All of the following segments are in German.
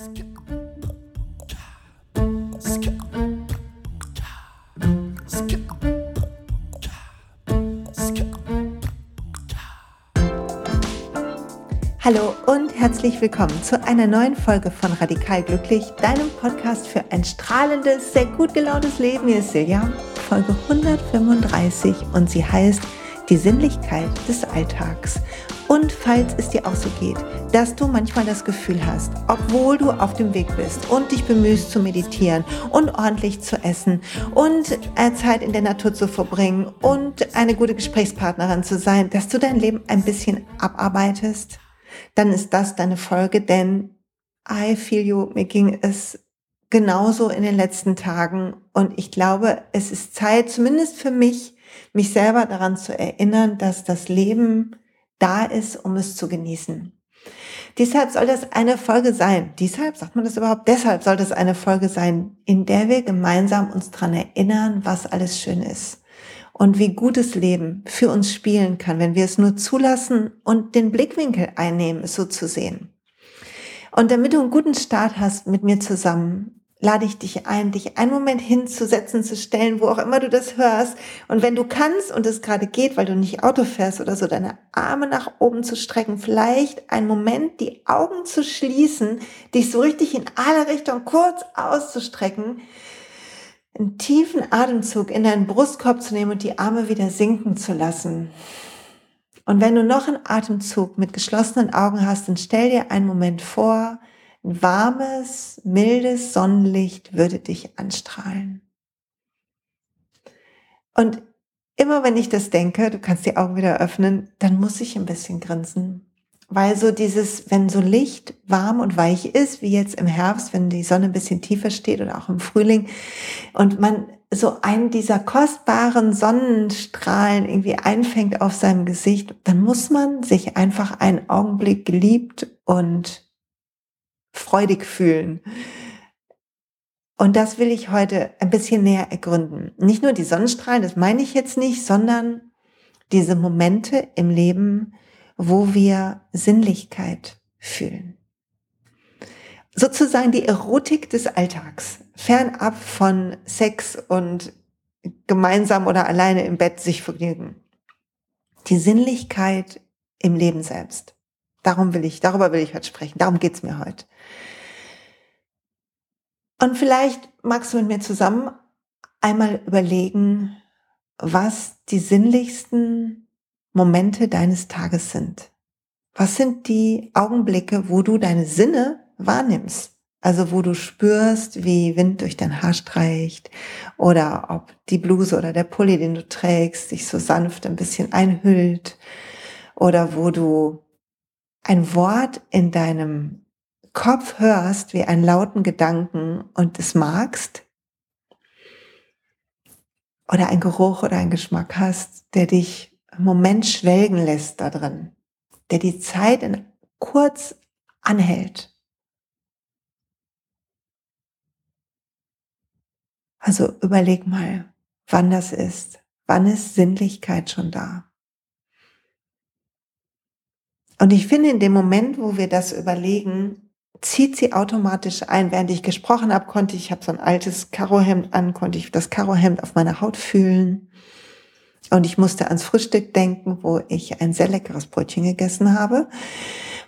Hallo und herzlich willkommen zu einer neuen Folge von Radikal Glücklich, deinem Podcast für ein strahlendes, sehr gut gelauntes Leben. Hier ist Silja, Folge 135 und sie heißt Die Sinnlichkeit des Alltags. Und falls es dir auch so geht, dass du manchmal das Gefühl hast, obwohl du auf dem Weg bist und dich bemühst zu meditieren und ordentlich zu essen und äh, Zeit in der Natur zu verbringen und eine gute Gesprächspartnerin zu sein, dass du dein Leben ein bisschen abarbeitest, dann ist das deine Folge, denn I feel you, mir ging es genauso in den letzten Tagen und ich glaube, es ist Zeit, zumindest für mich, mich selber daran zu erinnern, dass das Leben da ist, um es zu genießen. Deshalb soll das eine Folge sein. Deshalb sagt man das überhaupt? Deshalb soll das eine Folge sein, in der wir gemeinsam uns daran erinnern, was alles schön ist und wie gutes Leben für uns spielen kann, wenn wir es nur zulassen und den Blickwinkel einnehmen, es so zu sehen. Und damit du einen guten Start hast mit mir zusammen, lade ich dich ein, dich einen Moment hinzusetzen, zu stellen, wo auch immer du das hörst. Und wenn du kannst und es gerade geht, weil du nicht Auto fährst oder so, deine Arme nach oben zu strecken, vielleicht einen Moment die Augen zu schließen, dich so richtig in alle Richtungen kurz auszustrecken, einen tiefen Atemzug in deinen Brustkorb zu nehmen und die Arme wieder sinken zu lassen. Und wenn du noch einen Atemzug mit geschlossenen Augen hast, dann stell dir einen Moment vor, warmes, mildes Sonnenlicht würde dich anstrahlen. Und immer wenn ich das denke, du kannst die Augen wieder öffnen, dann muss ich ein bisschen grinsen. Weil so dieses, wenn so Licht warm und weich ist, wie jetzt im Herbst, wenn die Sonne ein bisschen tiefer steht oder auch im Frühling, und man so einen dieser kostbaren Sonnenstrahlen irgendwie einfängt auf seinem Gesicht, dann muss man sich einfach einen Augenblick geliebt und freudig fühlen. Und das will ich heute ein bisschen näher ergründen. Nicht nur die Sonnenstrahlen, das meine ich jetzt nicht, sondern diese Momente im Leben, wo wir Sinnlichkeit fühlen. Sozusagen die Erotik des Alltags, fernab von Sex und gemeinsam oder alleine im Bett sich vergnügen. Die Sinnlichkeit im Leben selbst. Darum will ich, darüber will ich heute sprechen. Darum geht's mir heute. Und vielleicht magst du mit mir zusammen einmal überlegen, was die sinnlichsten Momente deines Tages sind. Was sind die Augenblicke, wo du deine Sinne wahrnimmst? Also wo du spürst, wie Wind durch dein Haar streicht oder ob die Bluse oder der Pulli, den du trägst, dich so sanft ein bisschen einhüllt oder wo du ein Wort in deinem Kopf hörst wie einen lauten Gedanken und es magst, oder ein Geruch oder ein Geschmack hast, der dich im Moment schwelgen lässt da drin, der die Zeit in kurz anhält. Also überleg mal, wann das ist. Wann ist Sinnlichkeit schon da? Und ich finde, in dem Moment, wo wir das überlegen, zieht sie automatisch ein. Während ich gesprochen habe, konnte ich, ich habe so ein altes Karohemd an, konnte ich das Karohemd auf meiner Haut fühlen. Und ich musste ans Frühstück denken, wo ich ein sehr leckeres Brötchen gegessen habe.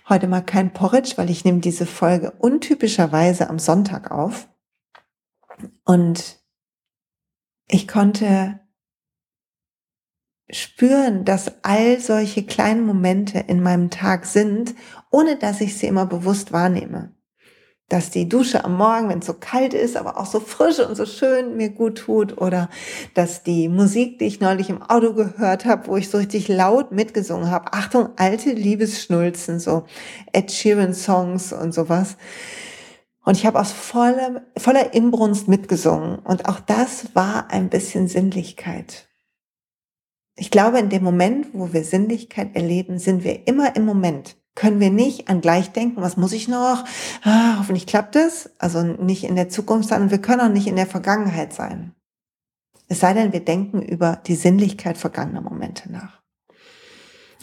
Heute mal kein Porridge, weil ich nehme diese Folge untypischerweise am Sonntag auf. Und ich konnte spüren, dass all solche kleinen Momente in meinem Tag sind, ohne dass ich sie immer bewusst wahrnehme. Dass die Dusche am Morgen, wenn es so kalt ist, aber auch so frisch und so schön mir gut tut, oder dass die Musik, die ich neulich im Auto gehört habe, wo ich so richtig laut mitgesungen habe, Achtung, alte Liebesschnulzen, so Ed Sheeran Songs und sowas. Und ich habe aus voller, voller Inbrunst mitgesungen. Und auch das war ein bisschen Sinnlichkeit. Ich glaube, in dem Moment, wo wir Sinnlichkeit erleben, sind wir immer im Moment. Können wir nicht an gleich denken, was muss ich noch? Ah, hoffentlich klappt es. Also nicht in der Zukunft sein und wir können auch nicht in der Vergangenheit sein. Es sei denn, wir denken über die Sinnlichkeit vergangener Momente nach.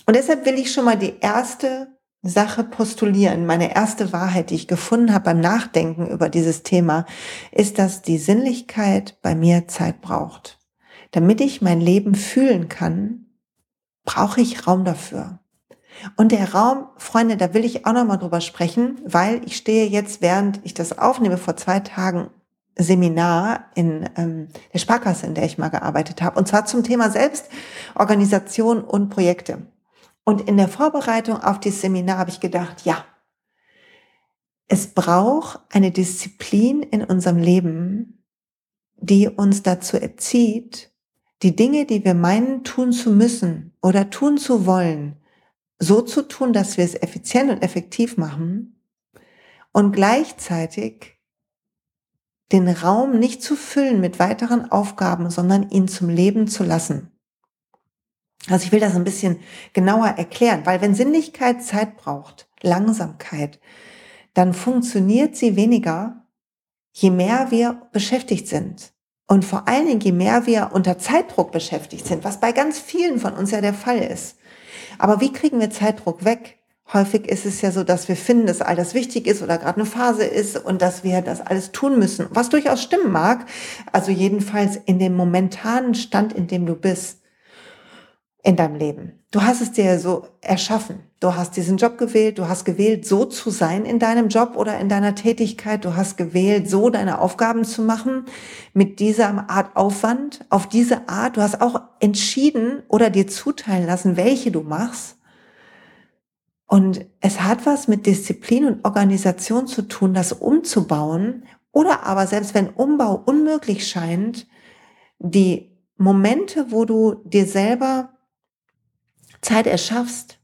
Und deshalb will ich schon mal die erste Sache postulieren. Meine erste Wahrheit, die ich gefunden habe beim Nachdenken über dieses Thema, ist, dass die Sinnlichkeit bei mir Zeit braucht. Damit ich mein Leben fühlen kann, brauche ich Raum dafür. Und der Raum, Freunde, da will ich auch noch mal drüber sprechen, weil ich stehe jetzt, während ich das aufnehme, vor zwei Tagen Seminar in ähm, der Sparkasse, in der ich mal gearbeitet habe, und zwar zum Thema Selbstorganisation und Projekte. Und in der Vorbereitung auf dieses Seminar habe ich gedacht, ja, es braucht eine Disziplin in unserem Leben, die uns dazu erzieht, die Dinge, die wir meinen tun zu müssen oder tun zu wollen, so zu tun, dass wir es effizient und effektiv machen und gleichzeitig den Raum nicht zu füllen mit weiteren Aufgaben, sondern ihn zum Leben zu lassen. Also ich will das ein bisschen genauer erklären, weil wenn Sinnlichkeit Zeit braucht, Langsamkeit, dann funktioniert sie weniger, je mehr wir beschäftigt sind. Und vor allen Dingen, je mehr wir unter Zeitdruck beschäftigt sind, was bei ganz vielen von uns ja der Fall ist. Aber wie kriegen wir Zeitdruck weg? Häufig ist es ja so, dass wir finden, dass all das wichtig ist oder gerade eine Phase ist und dass wir das alles tun müssen, was durchaus stimmen mag. Also jedenfalls in dem momentanen Stand, in dem du bist in deinem Leben. Du hast es dir so erschaffen. Du hast diesen Job gewählt, du hast gewählt, so zu sein in deinem Job oder in deiner Tätigkeit. Du hast gewählt, so deine Aufgaben zu machen, mit dieser Art Aufwand, auf diese Art. Du hast auch entschieden oder dir zuteilen lassen, welche du machst. Und es hat was mit Disziplin und Organisation zu tun, das umzubauen. Oder aber selbst wenn Umbau unmöglich scheint, die Momente, wo du dir selber Zeit erschaffst,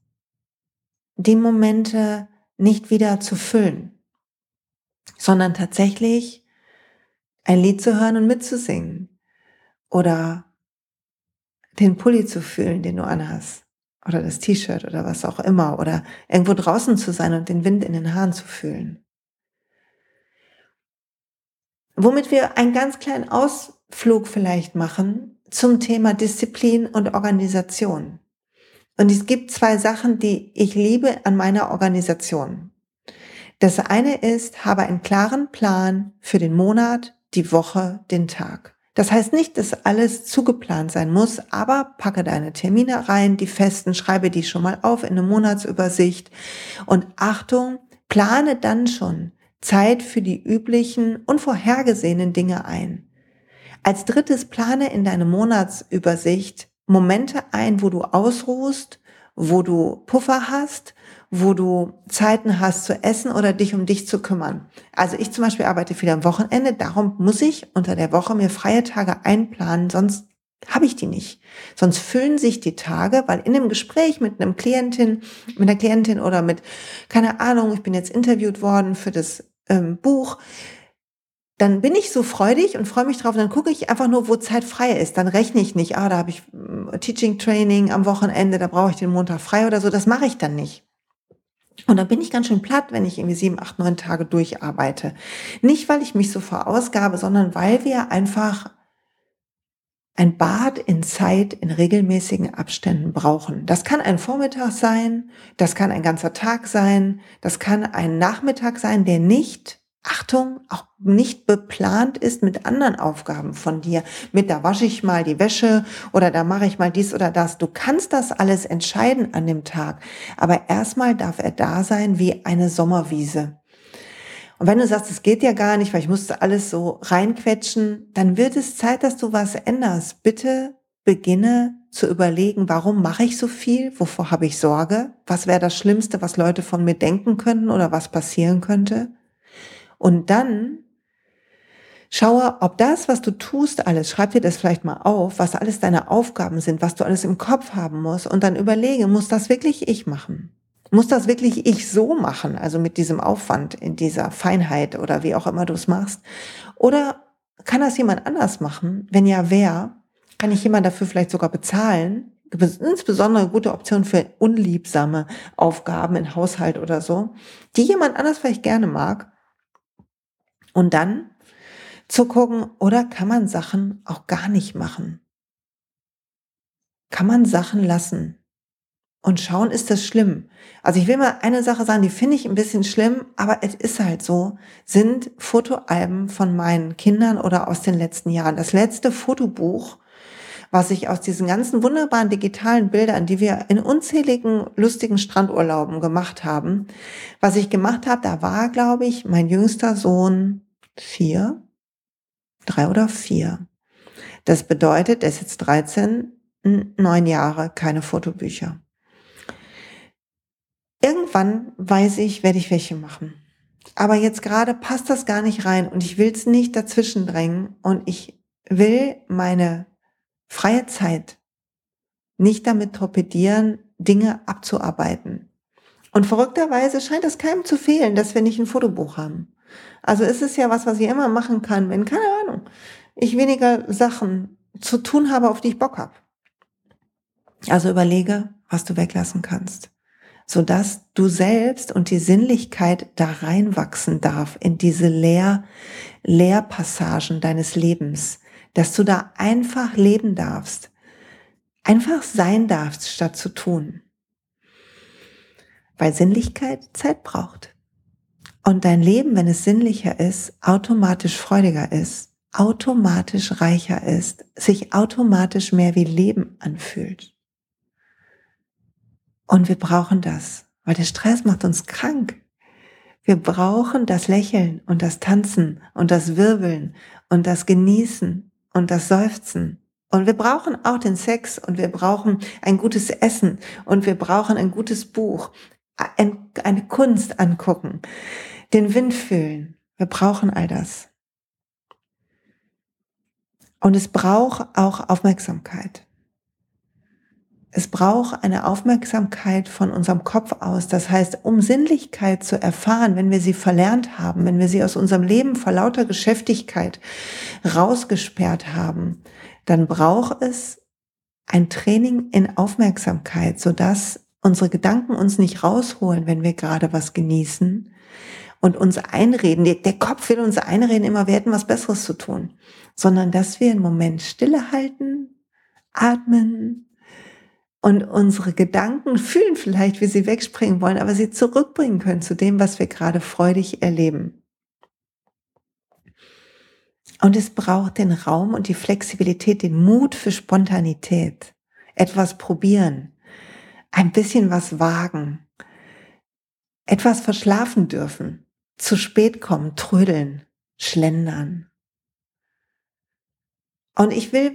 die Momente nicht wieder zu füllen, sondern tatsächlich ein Lied zu hören und mitzusingen oder den Pulli zu fühlen, den du anhast oder das T-Shirt oder was auch immer oder irgendwo draußen zu sein und den Wind in den Haaren zu fühlen. Womit wir einen ganz kleinen Ausflug vielleicht machen zum Thema Disziplin und Organisation. Und es gibt zwei Sachen, die ich liebe an meiner Organisation. Das eine ist, habe einen klaren Plan für den Monat, die Woche, den Tag. Das heißt nicht, dass alles zugeplant sein muss, aber packe deine Termine rein, die festen, schreibe die schon mal auf in eine Monatsübersicht. Und Achtung, plane dann schon Zeit für die üblichen und vorhergesehenen Dinge ein. Als drittes plane in deine Monatsübersicht Momente ein, wo du ausruhst, wo du Puffer hast, wo du Zeiten hast zu essen oder dich um dich zu kümmern. Also ich zum Beispiel arbeite viel am Wochenende, darum muss ich unter der Woche mir freie Tage einplanen, sonst habe ich die nicht. Sonst füllen sich die Tage, weil in einem Gespräch mit einem Klientin, mit einer Klientin oder mit, keine Ahnung, ich bin jetzt interviewt worden für das ähm, Buch, dann bin ich so freudig und freue mich drauf. dann gucke ich einfach nur, wo Zeit frei ist. Dann rechne ich nicht, ah, da habe ich mm, Teaching Training am Wochenende, da brauche ich den Montag frei oder so. Das mache ich dann nicht. Und dann bin ich ganz schön platt, wenn ich irgendwie sieben, acht, neun Tage durcharbeite. Nicht, weil ich mich so verausgabe, sondern weil wir einfach ein Bad in Zeit in regelmäßigen Abständen brauchen. Das kann ein Vormittag sein, das kann ein ganzer Tag sein, das kann ein Nachmittag sein, der nicht Achtung, auch nicht beplant ist mit anderen Aufgaben von dir. Mit da wasche ich mal die Wäsche oder da mache ich mal dies oder das. Du kannst das alles entscheiden an dem Tag. Aber erstmal darf er da sein wie eine Sommerwiese. Und wenn du sagst, es geht ja gar nicht, weil ich musste alles so reinquetschen, dann wird es Zeit, dass du was änderst. Bitte beginne zu überlegen, warum mache ich so viel? Wovor habe ich Sorge? Was wäre das Schlimmste, was Leute von mir denken könnten oder was passieren könnte? Und dann schaue, ob das, was du tust, alles, schreib dir das vielleicht mal auf, was alles deine Aufgaben sind, was du alles im Kopf haben musst und dann überlege, muss das wirklich ich machen? Muss das wirklich ich so machen, also mit diesem Aufwand, in dieser Feinheit oder wie auch immer du es machst? Oder kann das jemand anders machen? Wenn ja, wer? Kann ich jemand dafür vielleicht sogar bezahlen? insbesondere gute Option für unliebsame Aufgaben in Haushalt oder so, die jemand anders vielleicht gerne mag und dann zu gucken, oder kann man Sachen auch gar nicht machen? Kann man Sachen lassen? und schauen, ist das schlimm? Also ich will mal eine Sache sagen, die finde ich ein bisschen schlimm, aber es ist halt so, sind Fotoalben von meinen Kindern oder aus den letzten Jahren. Das letzte Fotobuch, was ich aus diesen ganzen wunderbaren digitalen Bildern, die wir in unzähligen lustigen Strandurlauben gemacht haben, was ich gemacht habe, da war, glaube ich, mein jüngster Sohn vier, drei oder vier. Das bedeutet, er ist jetzt 13, neun Jahre, keine Fotobücher. Irgendwann weiß ich, werde ich welche machen. Aber jetzt gerade passt das gar nicht rein und ich will es nicht dazwischen drängen und ich will meine freie Zeit nicht damit torpedieren, Dinge abzuarbeiten. Und verrückterweise scheint es keinem zu fehlen, dass wir nicht ein Fotobuch haben. Also ist es ja was, was ich immer machen kann, wenn, keine Ahnung, ich weniger Sachen zu tun habe, auf die ich Bock habe. Also überlege, was du weglassen kannst so dass du selbst und die Sinnlichkeit da reinwachsen darf in diese Lehr Lehrpassagen deines Lebens, dass du da einfach leben darfst, einfach sein darfst, statt zu tun. Weil Sinnlichkeit Zeit braucht. Und dein Leben, wenn es sinnlicher ist, automatisch freudiger ist, automatisch reicher ist, sich automatisch mehr wie Leben anfühlt. Und wir brauchen das, weil der Stress macht uns krank. Wir brauchen das Lächeln und das Tanzen und das Wirbeln und das Genießen und das Seufzen. Und wir brauchen auch den Sex und wir brauchen ein gutes Essen und wir brauchen ein gutes Buch, eine Kunst angucken, den Wind fühlen. Wir brauchen all das. Und es braucht auch Aufmerksamkeit. Es braucht eine Aufmerksamkeit von unserem Kopf aus. Das heißt, um Sinnlichkeit zu erfahren, wenn wir sie verlernt haben, wenn wir sie aus unserem Leben vor lauter Geschäftigkeit rausgesperrt haben, dann braucht es ein Training in Aufmerksamkeit, sodass unsere Gedanken uns nicht rausholen, wenn wir gerade was genießen und uns einreden. Der Kopf will uns einreden, immer wir hätten was Besseres zu tun, sondern dass wir einen Moment stille halten, atmen, und unsere Gedanken fühlen vielleicht, wie sie wegspringen wollen, aber sie zurückbringen können zu dem, was wir gerade freudig erleben. Und es braucht den Raum und die Flexibilität, den Mut für Spontanität, etwas probieren, ein bisschen was wagen, etwas verschlafen dürfen, zu spät kommen, trödeln, schlendern. Und ich will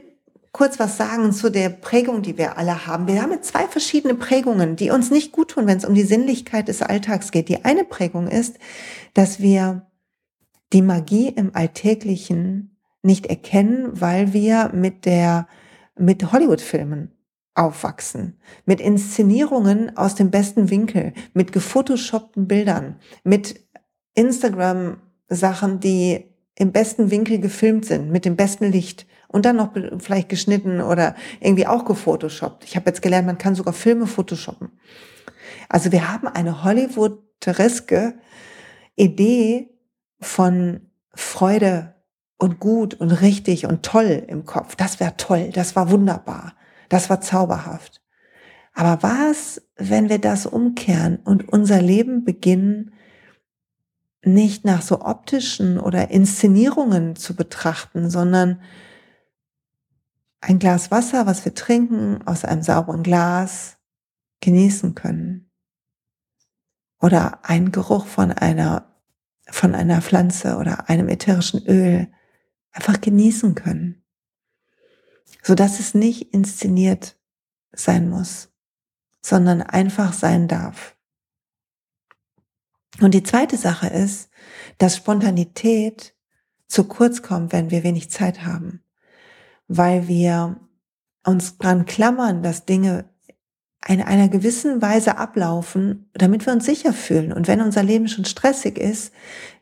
kurz was sagen zu der Prägung, die wir alle haben. Wir haben zwei verschiedene Prägungen, die uns nicht gut tun, wenn es um die Sinnlichkeit des Alltags geht. Die eine Prägung ist, dass wir die Magie im Alltäglichen nicht erkennen, weil wir mit der, mit Hollywood-Filmen aufwachsen, mit Inszenierungen aus dem besten Winkel, mit gefotoshoppten Bildern, mit Instagram-Sachen, die im besten Winkel gefilmt sind, mit dem besten Licht und dann noch vielleicht geschnitten oder irgendwie auch gefotoshoppt. Ich habe jetzt gelernt, man kann sogar Filme photoshoppen. Also wir haben eine Hollywood-reske Idee von Freude und gut und richtig und toll im Kopf. Das wäre toll, das war wunderbar, das war zauberhaft. Aber was, wenn wir das umkehren und unser Leben beginnen, nicht nach so optischen oder Inszenierungen zu betrachten, sondern ein Glas Wasser, was wir trinken, aus einem sauberen Glas genießen können. Oder ein Geruch von einer, von einer Pflanze oder einem ätherischen Öl einfach genießen können. So dass es nicht inszeniert sein muss, sondern einfach sein darf. Und die zweite Sache ist, dass Spontanität zu kurz kommt, wenn wir wenig Zeit haben weil wir uns dran klammern, dass Dinge in einer gewissen Weise ablaufen, damit wir uns sicher fühlen. Und wenn unser Leben schon stressig ist,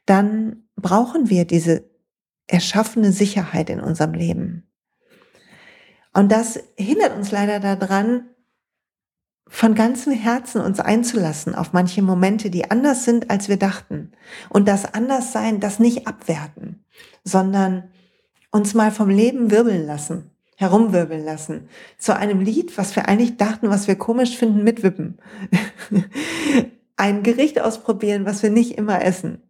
dann brauchen wir diese erschaffene Sicherheit in unserem Leben. Und das hindert uns leider daran, von ganzem Herzen uns einzulassen auf manche Momente, die anders sind, als wir dachten. Und das Anderssein, das nicht abwerten, sondern uns mal vom Leben wirbeln lassen. herumwirbeln lassen. Zu einem Lied, was wir eigentlich dachten, was wir komisch finden, mitwippen. Ein Gericht ausprobieren, was wir nicht immer essen.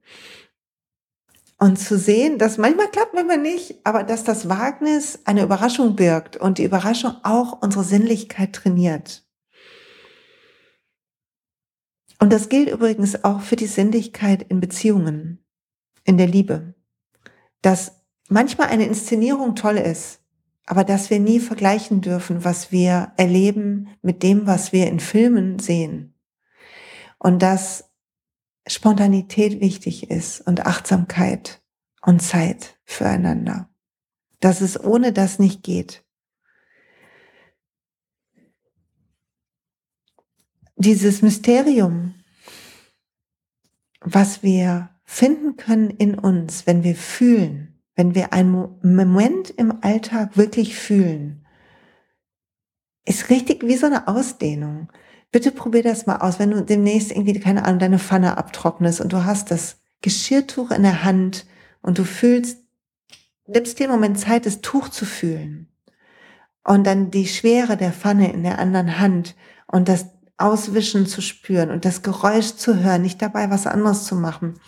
Und zu sehen, dass manchmal klappt, manchmal nicht, aber dass das Wagnis eine Überraschung birgt und die Überraschung auch unsere Sinnlichkeit trainiert. Und das gilt übrigens auch für die Sinnlichkeit in Beziehungen, in der Liebe. Dass manchmal eine Inszenierung toll ist, aber dass wir nie vergleichen dürfen, was wir erleben mit dem, was wir in Filmen sehen. Und dass Spontanität wichtig ist und Achtsamkeit und Zeit füreinander. Dass es ohne das nicht geht. Dieses Mysterium, was wir finden können in uns, wenn wir fühlen, wenn wir einen Moment im Alltag wirklich fühlen, ist richtig wie so eine Ausdehnung. Bitte probier das mal aus, wenn du demnächst irgendwie, keine Ahnung, deine Pfanne abtrocknest und du hast das Geschirrtuch in der Hand und du fühlst, nimmst dir einen Moment Zeit, das Tuch zu fühlen. Und dann die Schwere der Pfanne in der anderen Hand und das Auswischen zu spüren und das Geräusch zu hören, nicht dabei was anderes zu machen.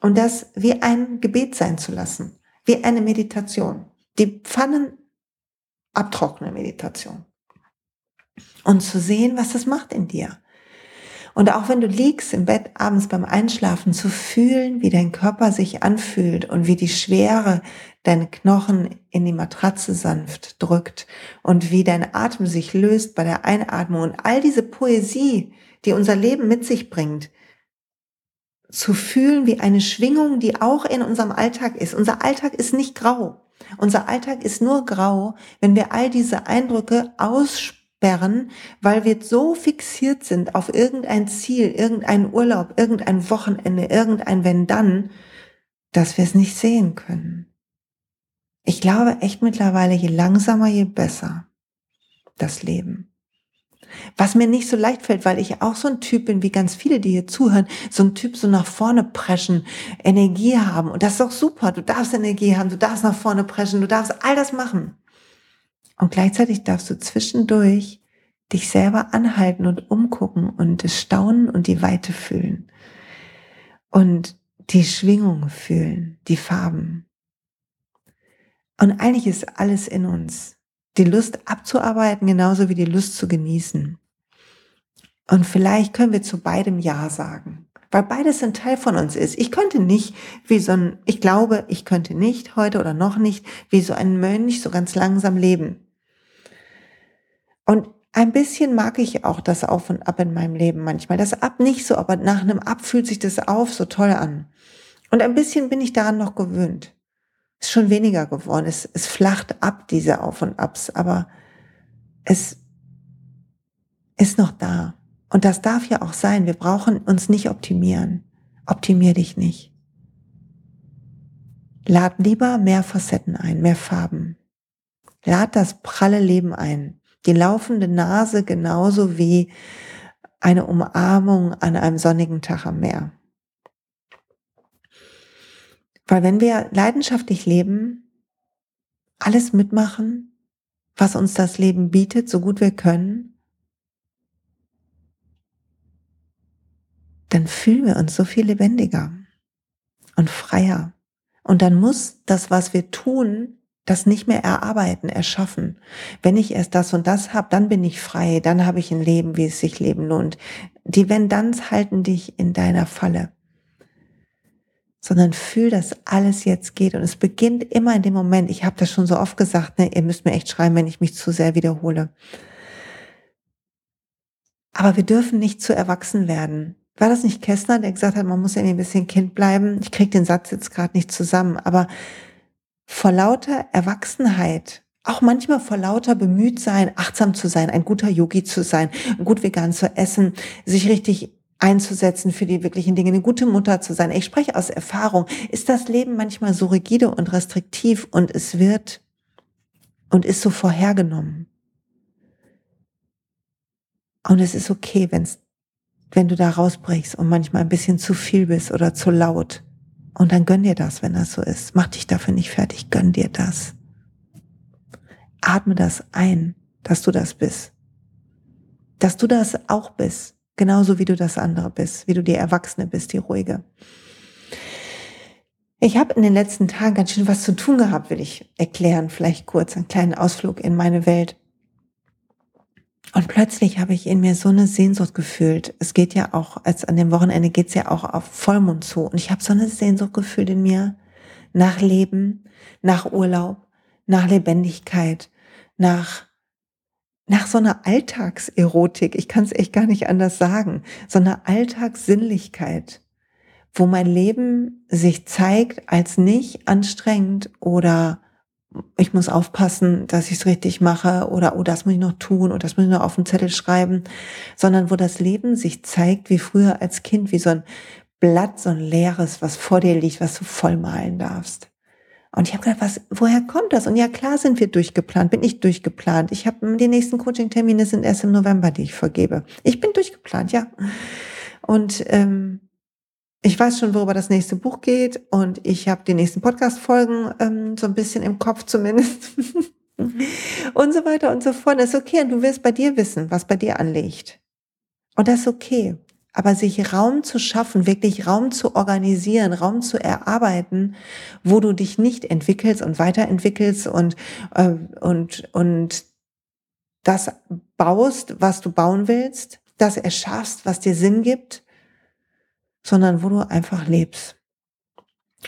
Und das wie ein Gebet sein zu lassen, wie eine Meditation. Die Pfannen abtrocknen Meditation und zu sehen, was das macht in dir. Und auch wenn du liegst im Bett abends beim Einschlafen, zu fühlen, wie dein Körper sich anfühlt und wie die Schwere deine Knochen in die Matratze sanft drückt und wie dein Atem sich löst bei der Einatmung und all diese Poesie, die unser Leben mit sich bringt, zu fühlen wie eine Schwingung, die auch in unserem Alltag ist. Unser Alltag ist nicht grau. Unser Alltag ist nur grau, wenn wir all diese Eindrücke aussprechen sperren, weil wir so fixiert sind auf irgendein Ziel, irgendein Urlaub, irgendein Wochenende, irgendein wenn dann, dass wir es nicht sehen können. Ich glaube echt mittlerweile, je langsamer, je besser das Leben. Was mir nicht so leicht fällt, weil ich auch so ein Typ bin, wie ganz viele, die hier zuhören, so ein Typ so nach vorne preschen, Energie haben. Und das ist auch super. Du darfst Energie haben, du darfst nach vorne preschen, du darfst all das machen. Und gleichzeitig darfst du zwischendurch dich selber anhalten und umgucken und das Staunen und die Weite fühlen. Und die Schwingung fühlen, die Farben. Und eigentlich ist alles in uns. Die Lust abzuarbeiten genauso wie die Lust zu genießen. Und vielleicht können wir zu beidem Ja sagen, weil beides ein Teil von uns ist. Ich könnte nicht wie so ein, ich glaube, ich könnte nicht heute oder noch nicht wie so ein Mönch so ganz langsam leben. Und ein bisschen mag ich auch das Auf und Ab in meinem Leben manchmal. Das Ab nicht so, aber nach einem Ab fühlt sich das Auf so toll an. Und ein bisschen bin ich daran noch gewöhnt. Ist schon weniger geworden. Es, es flacht ab, diese Auf und Abs, aber es ist noch da. Und das darf ja auch sein. Wir brauchen uns nicht optimieren. Optimier dich nicht. Lad lieber mehr Facetten ein, mehr Farben. Lad das pralle Leben ein die laufende Nase genauso wie eine Umarmung an einem sonnigen Tag am Meer. Weil wenn wir leidenschaftlich leben, alles mitmachen, was uns das Leben bietet, so gut wir können, dann fühlen wir uns so viel lebendiger und freier. Und dann muss das, was wir tun, das nicht mehr erarbeiten, erschaffen. Wenn ich erst das und das habe, dann bin ich frei, dann habe ich ein Leben, wie es sich leben lohnt. Die Wenn-Danns halten dich in deiner Falle. Sondern fühl, dass alles jetzt geht. Und es beginnt immer in dem Moment. Ich habe das schon so oft gesagt, ne, ihr müsst mir echt schreiben, wenn ich mich zu sehr wiederhole. Aber wir dürfen nicht zu erwachsen werden. War das nicht Kästner, der gesagt hat, man muss ja ein bisschen Kind bleiben? Ich krieg den Satz jetzt gerade nicht zusammen, aber vor lauter Erwachsenheit, auch manchmal vor lauter bemüht sein, achtsam zu sein, ein guter Yogi zu sein, gut vegan zu essen, sich richtig einzusetzen für die wirklichen Dinge, eine gute Mutter zu sein. Ich spreche aus Erfahrung. Ist das Leben manchmal so rigide und restriktiv und es wird und ist so vorhergenommen. Und es ist okay, wenn's, wenn du da rausbrichst und manchmal ein bisschen zu viel bist oder zu laut und dann gönn dir das, wenn das so ist. Mach dich dafür nicht fertig, gönn dir das. atme das ein, dass du das bist. Dass du das auch bist, genauso wie du das andere bist, wie du die Erwachsene bist, die ruhige. Ich habe in den letzten Tagen ganz schön was zu tun gehabt, will ich erklären, vielleicht kurz einen kleinen Ausflug in meine Welt. Und plötzlich habe ich in mir so eine Sehnsucht gefühlt. Es geht ja auch, als an dem Wochenende geht es ja auch auf Vollmond zu. Und ich habe so eine Sehnsucht gefühlt in mir nach Leben, nach Urlaub, nach Lebendigkeit, nach nach so einer Alltagserotik. Ich kann es echt gar nicht anders sagen. So einer Alltagssinnlichkeit, wo mein Leben sich zeigt als nicht anstrengend oder ich muss aufpassen, dass ich es richtig mache oder oh, das muss ich noch tun oder das muss ich noch auf den Zettel schreiben, sondern wo das Leben sich zeigt wie früher als Kind, wie so ein Blatt, so ein leeres, was vor dir liegt, was du vollmalen darfst. Und ich habe gedacht, was, woher kommt das? Und ja, klar sind wir durchgeplant, bin ich durchgeplant. Ich habe die nächsten Coaching-Termine sind erst im November, die ich vergebe. Ich bin durchgeplant, ja. Und ähm, ich weiß schon, worüber das nächste Buch geht und ich habe die nächsten Podcast-Folgen ähm, so ein bisschen im Kopf zumindest. und so weiter und so fort. Das ist okay und du wirst bei dir wissen, was bei dir anliegt. Und das ist okay. Aber sich Raum zu schaffen, wirklich Raum zu organisieren, Raum zu erarbeiten, wo du dich nicht entwickelst und weiterentwickelst und, äh, und, und das baust, was du bauen willst, das erschaffst, was dir Sinn gibt, sondern wo du einfach lebst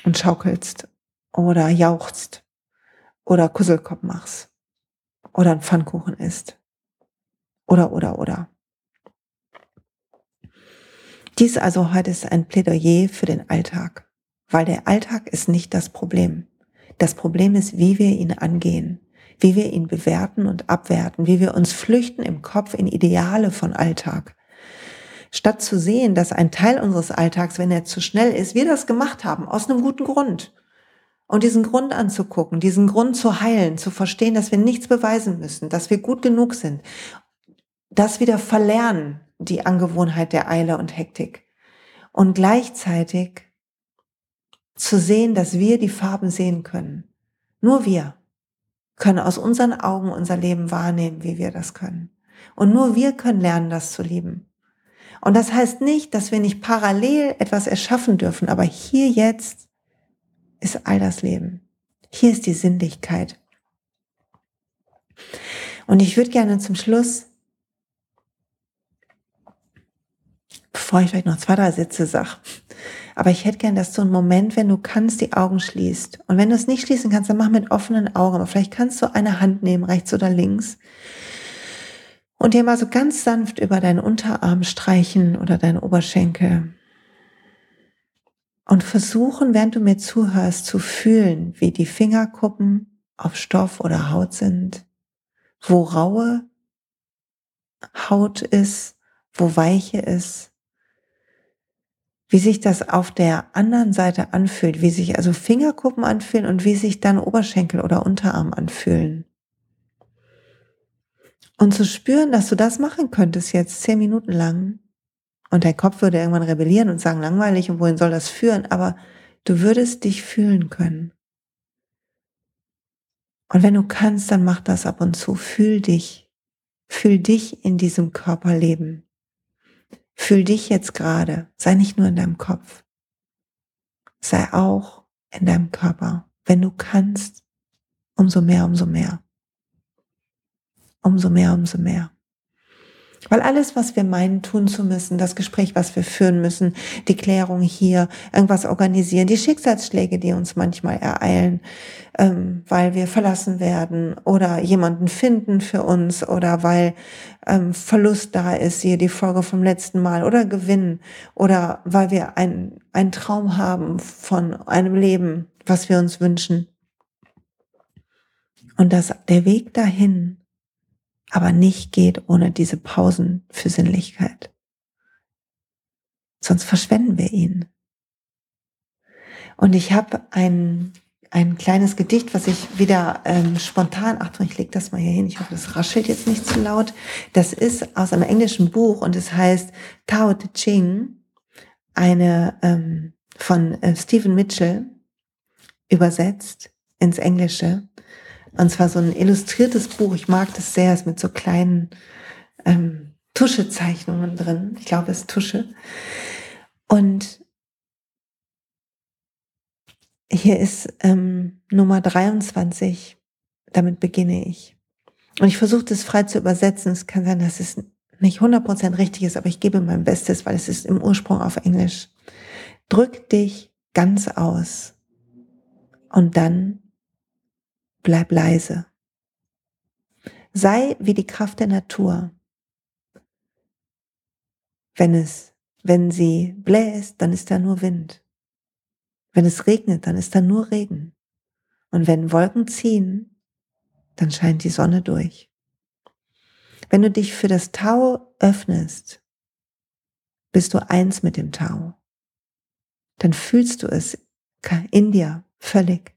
und schaukelst oder jauchzt oder Kusselkopf machst oder ein Pfannkuchen isst oder oder oder. Dies also heute ist ein Plädoyer für den Alltag, weil der Alltag ist nicht das Problem. Das Problem ist, wie wir ihn angehen, wie wir ihn bewerten und abwerten, wie wir uns flüchten im Kopf in Ideale von Alltag statt zu sehen, dass ein Teil unseres Alltags, wenn er zu schnell ist, wir das gemacht haben, aus einem guten Grund. Und diesen Grund anzugucken, diesen Grund zu heilen, zu verstehen, dass wir nichts beweisen müssen, dass wir gut genug sind, das wieder verlernen, die Angewohnheit der Eile und Hektik. Und gleichzeitig zu sehen, dass wir die Farben sehen können. Nur wir können aus unseren Augen unser Leben wahrnehmen, wie wir das können. Und nur wir können lernen, das zu lieben. Und das heißt nicht, dass wir nicht parallel etwas erschaffen dürfen, aber hier jetzt ist all das Leben. Hier ist die Sinnlichkeit. Und ich würde gerne zum Schluss, bevor ich vielleicht noch zwei, drei Sätze sage, aber ich hätte gern, dass du einen Moment, wenn du kannst, die Augen schließt. Und wenn du es nicht schließen kannst, dann mach mit offenen Augen. Aber vielleicht kannst du eine Hand nehmen, rechts oder links und dir mal so ganz sanft über deinen Unterarm streichen oder deinen Oberschenkel. Und versuchen, während du mir zuhörst, zu fühlen, wie die Fingerkuppen auf Stoff oder Haut sind, wo raue Haut ist, wo weiche ist, wie sich das auf der anderen Seite anfühlt, wie sich also Fingerkuppen anfühlen und wie sich dann Oberschenkel oder Unterarm anfühlen. Und zu spüren, dass du das machen könntest jetzt zehn Minuten lang. Und dein Kopf würde irgendwann rebellieren und sagen, langweilig und wohin soll das führen? Aber du würdest dich fühlen können. Und wenn du kannst, dann mach das ab und zu. Fühl dich. Fühl dich in diesem Körperleben. Fühl dich jetzt gerade. Sei nicht nur in deinem Kopf. Sei auch in deinem Körper. Wenn du kannst, umso mehr, umso mehr umso mehr, umso mehr. Weil alles, was wir meinen, tun zu müssen, das Gespräch, was wir führen müssen, die Klärung hier, irgendwas organisieren, die Schicksalsschläge, die uns manchmal ereilen, ähm, weil wir verlassen werden oder jemanden finden für uns oder weil ähm, Verlust da ist, hier die Folge vom letzten Mal oder Gewinn oder weil wir ein, einen Traum haben von einem Leben, was wir uns wünschen. Und dass der Weg dahin aber nicht geht ohne diese Pausen für Sinnlichkeit. Sonst verschwenden wir ihn. Und ich habe ein, ein kleines Gedicht, was ich wieder ähm, spontan, Achtung, ich leg das mal hier hin, ich hoffe, das raschelt jetzt nicht zu laut. Das ist aus einem englischen Buch und es heißt Tao Te Ching, eine ähm, von äh, Stephen Mitchell übersetzt ins Englische Und zwar so ein illustriertes Buch. Ich mag das sehr, ist mit so kleinen ähm, Tuschezeichnungen drin. Ich glaube, es ist Tusche. Und hier ist ähm, Nummer 23. Damit beginne ich. Und ich versuche das frei zu übersetzen. Es kann sein, dass es nicht 100% richtig ist, aber ich gebe mein Bestes, weil es ist im Ursprung auf Englisch. Drück dich ganz aus und dann bleib leise. Sei wie die Kraft der Natur. Wenn es, wenn sie bläst, dann ist da nur Wind. Wenn es regnet, dann ist da nur Regen. Und wenn Wolken ziehen, dann scheint die Sonne durch. Wenn du dich für das Tau öffnest, bist du eins mit dem Tau. Dann fühlst du es in dir völlig.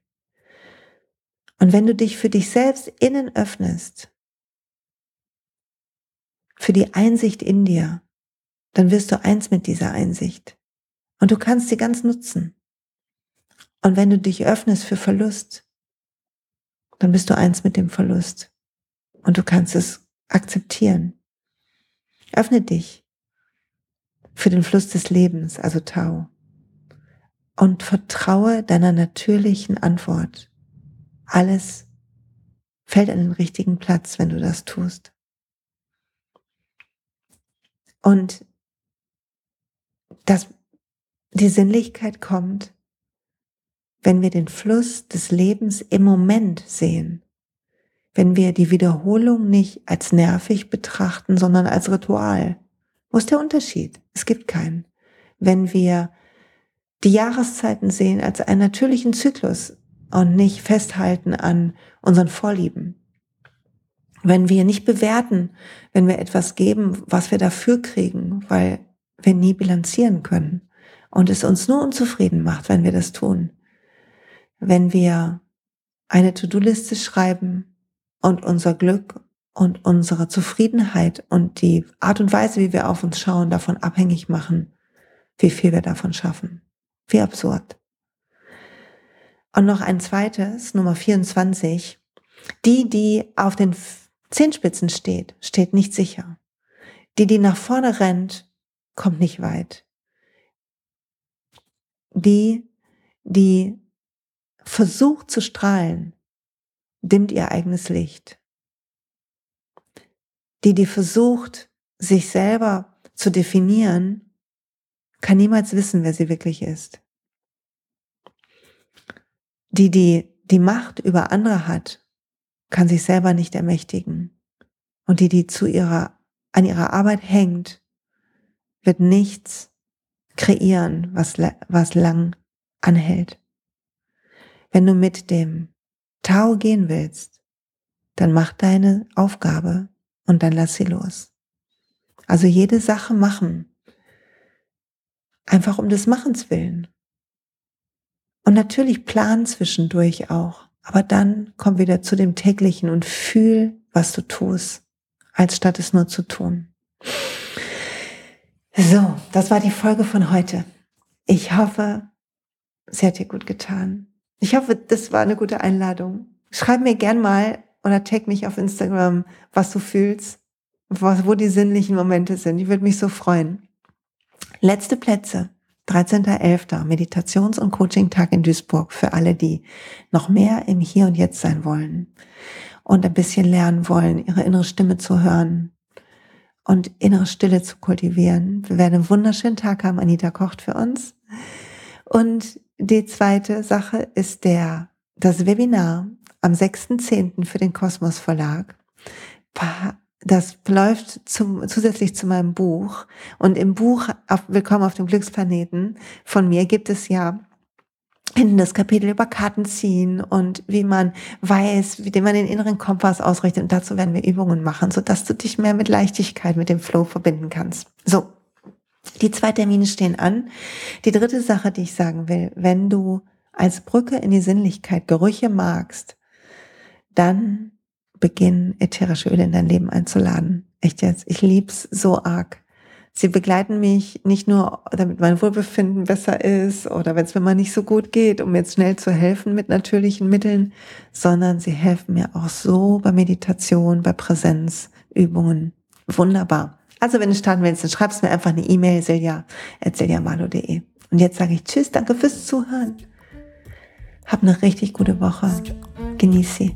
Und wenn du dich für dich selbst innen öffnest, für die Einsicht in dir, dann wirst du eins mit dieser Einsicht. Und du kannst sie ganz nutzen. Und wenn du dich öffnest für Verlust, dann bist du eins mit dem Verlust. Und du kannst es akzeptieren. Öffne dich für den Fluss des Lebens, also Tau. Und vertraue deiner natürlichen Antwort. Alles fällt an den richtigen Platz, wenn du das tust. Und dass die Sinnlichkeit kommt, wenn wir den Fluss des Lebens im Moment sehen wenn wir die Wiederholung nicht als nervig betrachten, sondern als Ritual. Wo ist der Unterschied? Es gibt keinen. Wenn wir die Jahreszeiten sehen als einen natürlichen Zyklus und nicht festhalten an unseren Vorlieben. Wenn wir nicht bewerten, wenn wir etwas geben, was wir dafür kriegen, weil wir nie bilanzieren können und es uns nur unzufrieden macht, wenn wir das tun. Wenn wir eine To-Do-Liste schreiben und unser Glück und unsere Zufriedenheit und die Art und Weise, wie wir auf uns schauen, davon abhängig machen, wie viel wir davon schaffen. Wie absurd. Und noch ein zweites, Nummer 24. Die, die auf den Zehenspitzen steht, steht nicht sicher. Die, die nach vorne rennt, kommt nicht weit. Die, die versucht zu strahlen, dimmt ihr eigenes Licht. Die, die versucht, sich selber zu definieren, kann niemals wissen, wer sie wirklich ist. Die, die die Macht über andere hat, kann sich selber nicht ermächtigen. Und die, die zu ihrer, an ihrer Arbeit hängt, wird nichts kreieren, was, was lang anhält. Wenn du mit dem Tau gehen willst, dann mach deine Aufgabe und dann lass sie los. Also jede Sache machen. Einfach um des Machens willen. Und natürlich plan zwischendurch auch. Aber dann komm wieder zu dem täglichen und fühl, was du tust, als statt es nur zu tun. So, das war die Folge von heute. Ich hoffe, sie hat dir gut getan. Ich hoffe, das war eine gute Einladung. Schreib mir gern mal oder tag mich auf Instagram, was du fühlst, wo die sinnlichen Momente sind. Ich würde mich so freuen. Letzte Plätze. 13.11. Meditations- und Coaching-Tag in Duisburg für alle, die noch mehr im Hier und Jetzt sein wollen und ein bisschen lernen wollen, ihre innere Stimme zu hören und innere Stille zu kultivieren. Wir werden einen wunderschönen Tag haben. Anita kocht für uns. Und die zweite Sache ist der, das Webinar am 6.10. für den Kosmos Verlag. Das läuft zum, zusätzlich zu meinem Buch. Und im Buch auf, Willkommen auf dem Glücksplaneten von mir gibt es ja hinten das Kapitel über Karten ziehen und wie man weiß, wie man den inneren Kompass ausrichtet. Und dazu werden wir Übungen machen, sodass du dich mehr mit Leichtigkeit mit dem Flow verbinden kannst. So, die zwei Termine stehen an. Die dritte Sache, die ich sagen will, wenn du als Brücke in die Sinnlichkeit Gerüche magst, dann beginn ätherische Öle in dein Leben einzuladen. Echt jetzt. Ich lieb's so arg. Sie begleiten mich nicht nur, damit mein Wohlbefinden besser ist oder wenn es mir mal nicht so gut geht, um jetzt schnell zu helfen mit natürlichen Mitteln, sondern sie helfen mir auch so bei Meditation, bei Präsenzübungen. Wunderbar. Also wenn du starten willst, dann schreibst mir einfach eine E-Mail, silja.siljamalo.de. Und jetzt sage ich Tschüss, danke fürs Zuhören. Hab eine richtig gute Woche. Genieß sie.